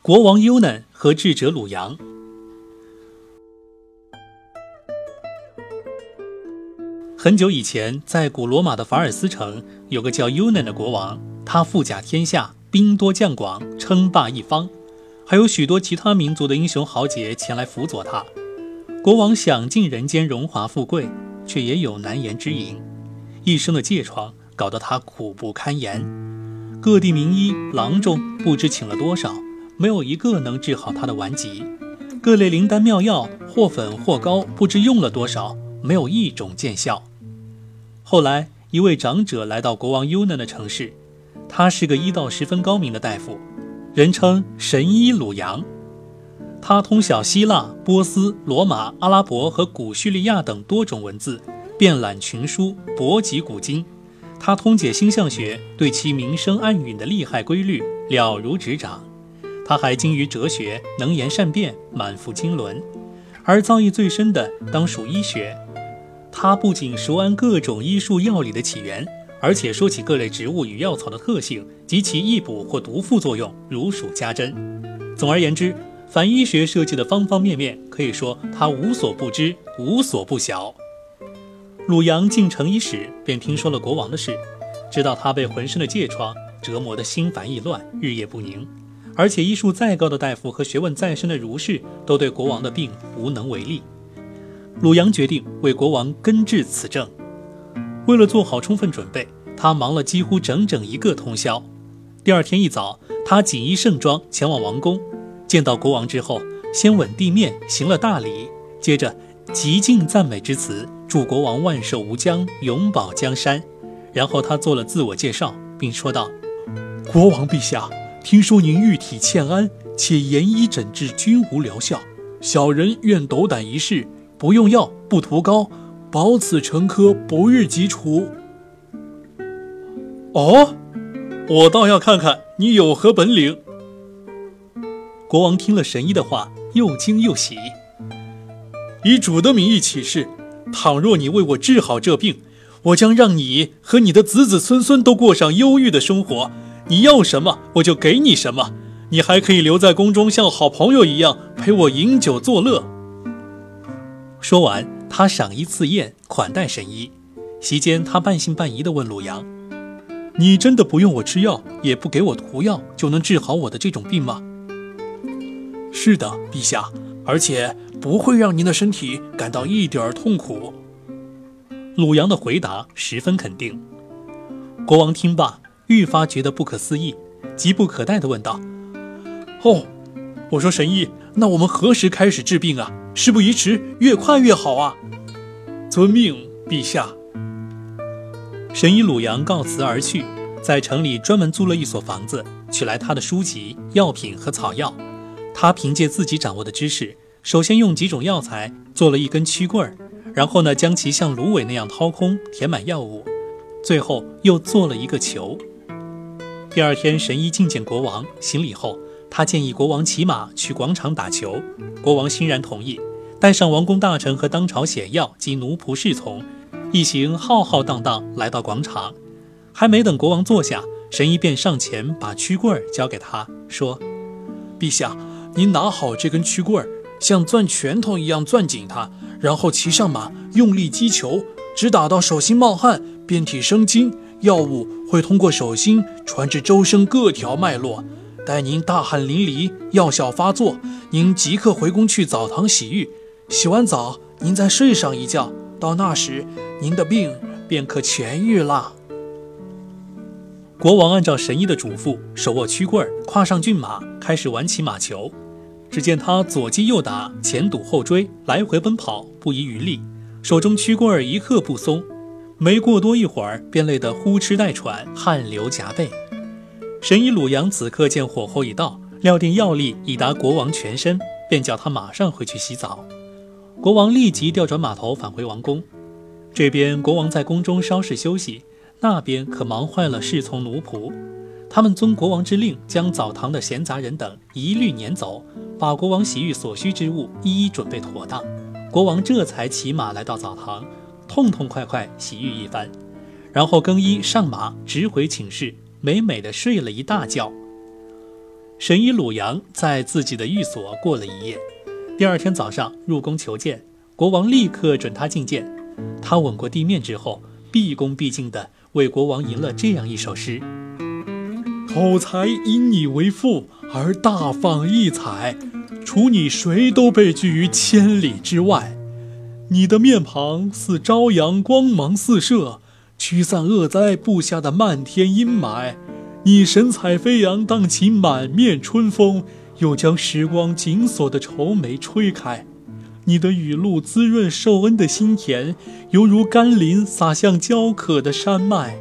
国王优嫩和智者鲁阳。很久以前，在古罗马的法尔斯城，有个叫优嫩的国王，他富甲天下，兵多将广，称霸一方，还有许多其他民族的英雄豪杰前来辅佐他。国王享尽人间荣华富贵，却也有难言之隐，一生的疥疮搞得他苦不堪言。各地名医郎中不知请了多少。没有一个能治好他的顽疾，各类灵丹妙药或粉或膏，不知用了多少，没有一种见效。后来，一位长者来到国王优嫩的城市，他是个医道十分高明的大夫，人称神医鲁阳。他通晓希腊、波斯、罗马、阿拉伯和古叙利亚等多种文字，遍览群书，博集古今。他通解星象学，对其明声暗陨的厉害规律了如指掌。他还精于哲学，能言善辩，满腹经纶，而造诣最深的当属医学。他不仅熟谙各种医术药理的起源，而且说起各类植物与药草的特性及其易补或毒副作用，如数家珍。总而言之，凡医学设计的方方面面，可以说他无所不知，无所不晓。鲁阳进城伊始，便听说了国王的事，知道他被浑身的疥疮折磨得心烦意乱，日夜不宁。而且医术再高的大夫和学问再深的儒士，都对国王的病无能为力。鲁阳决定为国王根治此症。为了做好充分准备，他忙了几乎整整一个通宵。第二天一早，他锦衣盛装前往王宫，见到国王之后，先吻地面行了大礼，接着极尽赞美之词，祝国王万寿无疆，永保江山。然后他做了自我介绍，并说道：“国王陛下。”听说您玉体欠安，且研医诊治均无疗效，小人愿斗胆一试，不用药，不涂膏，保此成科，不日即除。哦，我倒要看看你有何本领。国王听了神医的话，又惊又喜。以主的名义起誓，倘若你为我治好这病，我将让你和你的子子孙孙都过上忧郁的生活。你要什么，我就给你什么。你还可以留在宫中，像好朋友一样陪我饮酒作乐。说完，他赏一次宴款待神医。席间，他半信半疑地问鲁阳：“你真的不用我吃药，也不给我涂药，就能治好我的这种病吗？”“是的，陛下，而且不会让您的身体感到一点痛苦。”鲁阳的回答十分肯定。国王听罢。愈发觉得不可思议，急不可待地问道：“哦，我说神医，那我们何时开始治病啊？事不宜迟，越快越好啊！”遵命，陛下。神医鲁阳告辞而去，在城里专门租了一所房子，取来他的书籍、药品和草药。他凭借自己掌握的知识，首先用几种药材做了一根曲棍儿，然后呢，将其像芦苇那样掏空，填满药物，最后又做了一个球。第二天，神医觐见国王，行礼后，他建议国王骑马去广场打球。国王欣然同意，带上王公大臣和当朝显要及奴仆侍从，一行浩浩荡荡来到广场。还没等国王坐下，神医便上前把曲棍儿交给他，说：“陛下，您拿好这根曲棍儿，像攥拳头一样攥紧它，然后骑上马，用力击球，直打到手心冒汗，遍体生津。”药物会通过手心传至周身各条脉络，待您大汗淋漓，药效发作，您即刻回宫去澡堂洗浴，洗完澡您再睡上一觉，到那时您的病便可痊愈啦。国王按照神医的嘱咐，手握曲棍，跨上骏马，开始玩起马球。只见他左击右打，前堵后追，来回奔跑，不遗余力，手中曲棍一刻不松。没过多一会儿，便累得呼哧带喘，汗流浃背。神医鲁阳此刻见火候已到，料定药力已达国王全身，便叫他马上回去洗澡。国王立即调转马头返回王宫。这边国王在宫中稍事休息，那边可忙坏了侍从奴仆。他们遵国王之令，将澡堂的闲杂人等一律撵走，把国王洗浴所需之物一一准备妥当。国王这才骑马来到澡堂。痛痛快快洗浴一番，然后更衣上马，直回寝室，美美的睡了一大觉。神医鲁阳在自己的寓所过了一夜。第二天早上入宫求见，国王立刻准他觐见。他吻过地面之后，毕恭毕敬地为国王吟了这样一首诗：“口才因你为父而大放异彩，除你谁都被拒于千里之外。你的面庞似朝阳，光芒四射，驱散恶灾布下的漫天阴霾。你神采飞扬，荡起满面春风，又将时光紧锁的愁眉吹开。你的雨露滋润受恩的心田，犹如甘霖洒向焦渴的山脉。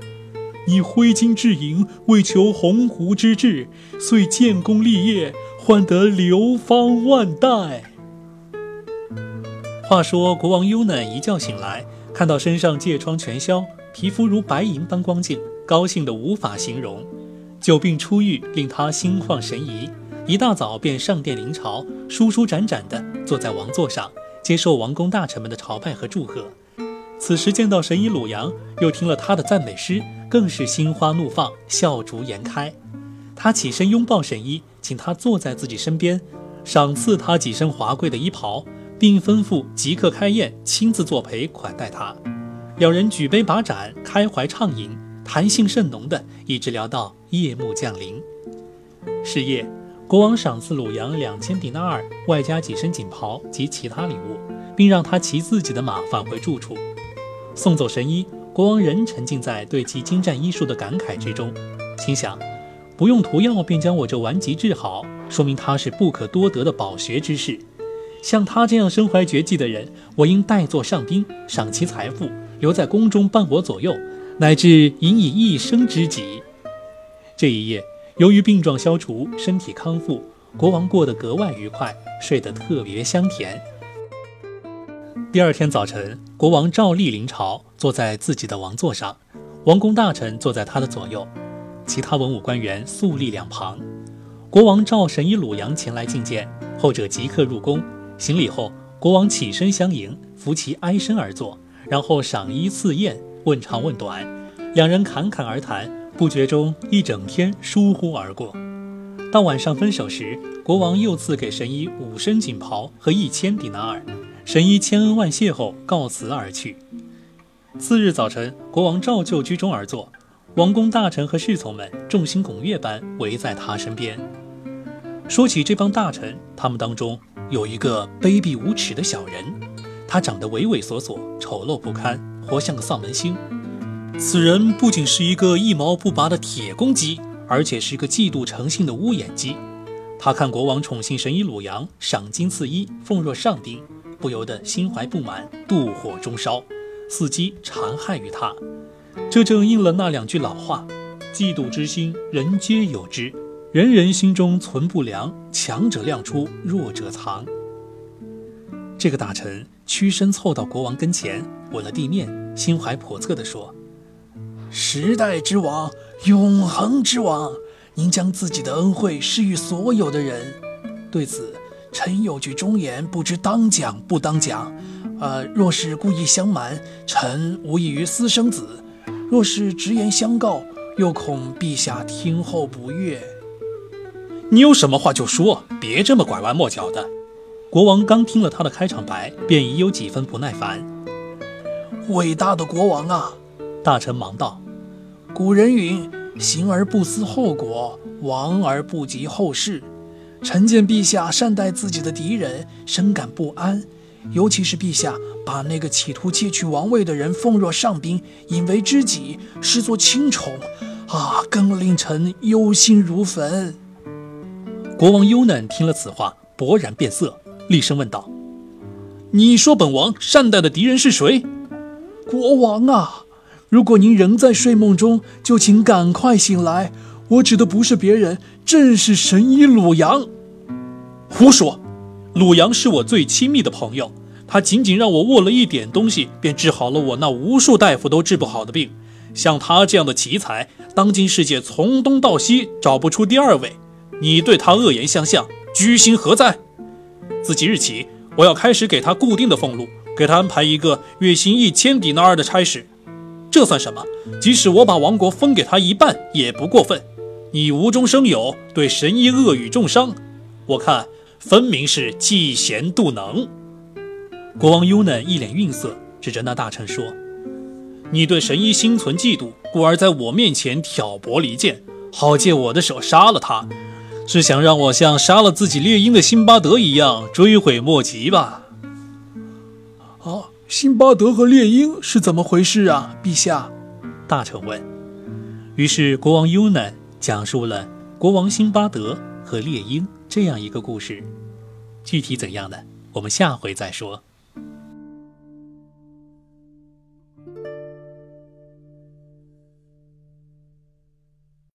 你挥金制银，为求鸿鹄之志，遂建功立业，换得流芳万代。话说，国王优嫩一觉醒来，看到身上疥疮全消，皮肤如白银般光净，高兴得无法形容。久病初愈，令他心旷神怡。一大早便上殿临朝，舒舒展展地坐在王座上，接受王公大臣们的朝拜和祝贺。此时见到神医鲁阳，又听了他的赞美诗，更是心花怒放，笑逐颜开。他起身拥抱神医，请他坐在自己身边，赏赐他几身华贵的衣袍，并吩咐即刻开宴，亲自作陪款待他。两人举杯把盏，开怀畅饮，谈性甚浓的，一直聊到夜幕降临。是夜。国王赏赐鲁阳两千迪纳尔，外加几身锦袍及其他礼物，并让他骑自己的马返回住处。送走神医，国王仍沉浸在对其精湛医术的感慨之中，心想：不用涂药便将我这顽疾治好，说明他是不可多得的饱学之士。像他这样身怀绝技的人，我应代作上宾，赏其财富，留在宫中伴我左右，乃至引以一生之己。这一夜。由于病状消除，身体康复，国王过得格外愉快，睡得特别香甜。第二天早晨，国王照例临朝，坐在自己的王座上，王公大臣坐在他的左右，其他文武官员肃立两旁。国王召神医鲁阳前来觐见，后者即刻入宫行礼后，国王起身相迎，扶其挨身而坐，然后赏衣赐宴，问长问短，两人侃侃而谈。不觉中，一整天疏忽而过。到晚上分手时，国王又赐给神医五身锦袍和一千迪纳尔。神医千恩万谢后告辞而去。次日早晨，国王照旧居中而坐，王公大臣和侍从们众星拱月般围在他身边。说起这帮大臣，他们当中有一个卑鄙无耻的小人，他长得畏畏缩缩，丑陋不堪，活像个丧门星。此人不仅是一个一毛不拔的铁公鸡，而且是个嫉妒成性的乌眼鸡。他看国王宠幸神医鲁阳，赏金赐衣，奉若上宾，不由得心怀不满，妒火中烧，伺机残害于他。这正应了那两句老话：嫉妒之心，人皆有之，人人心中存不良，强者亮出，弱者藏。这个大臣屈身凑到国王跟前，吻了地面，心怀叵测地说。时代之王，永恒之王，您将自己的恩惠施予所有的人。对此，臣有句忠言，不知当讲不当讲。呃，若是故意相瞒，臣无异于私生子；若是直言相告，又恐陛下听后不悦。你有什么话就说，别这么拐弯抹角的。国王刚听了他的开场白，便已有几分不耐烦。伟大的国王啊！大臣忙道：“古人云，行而不思后果，亡而不及后事。臣见陛下善待自己的敌人，深感不安。尤其是陛下把那个企图窃取王位的人奉若上宾，引为知己，视作亲宠，啊，更令臣忧心如焚。”国王优嫩听了此话，勃然变色，厉声问道：“你说本王善待的敌人是谁？”国王啊！如果您仍在睡梦中，就请赶快醒来。我指的不是别人，正是神医鲁阳。胡说！鲁阳是我最亲密的朋友，他仅仅让我握了一点东西，便治好了我那无数大夫都治不好的病。像他这样的奇才，当今世界从东到西找不出第二位。你对他恶言相向，居心何在？自即日起，我要开始给他固定的俸禄，给他安排一个月薪一千迪纳尔的差事。这算什么？即使我把王国分给他一半，也不过分。你无中生有，对神医恶语重伤，我看分明是嫉贤妒能。国王尤嫩一脸愠色，指着那大臣说：“你对神医心存嫉妒，故而在我面前挑拨离间，好借我的手杀了他，是想让我像杀了自己猎鹰的辛巴德一样追悔莫及吧？”啊，辛巴德和猎鹰是怎么回事啊，陛下？大臣问。于是国王尤南讲述了国王辛巴德和猎鹰这样一个故事，具体怎样呢，我们下回再说。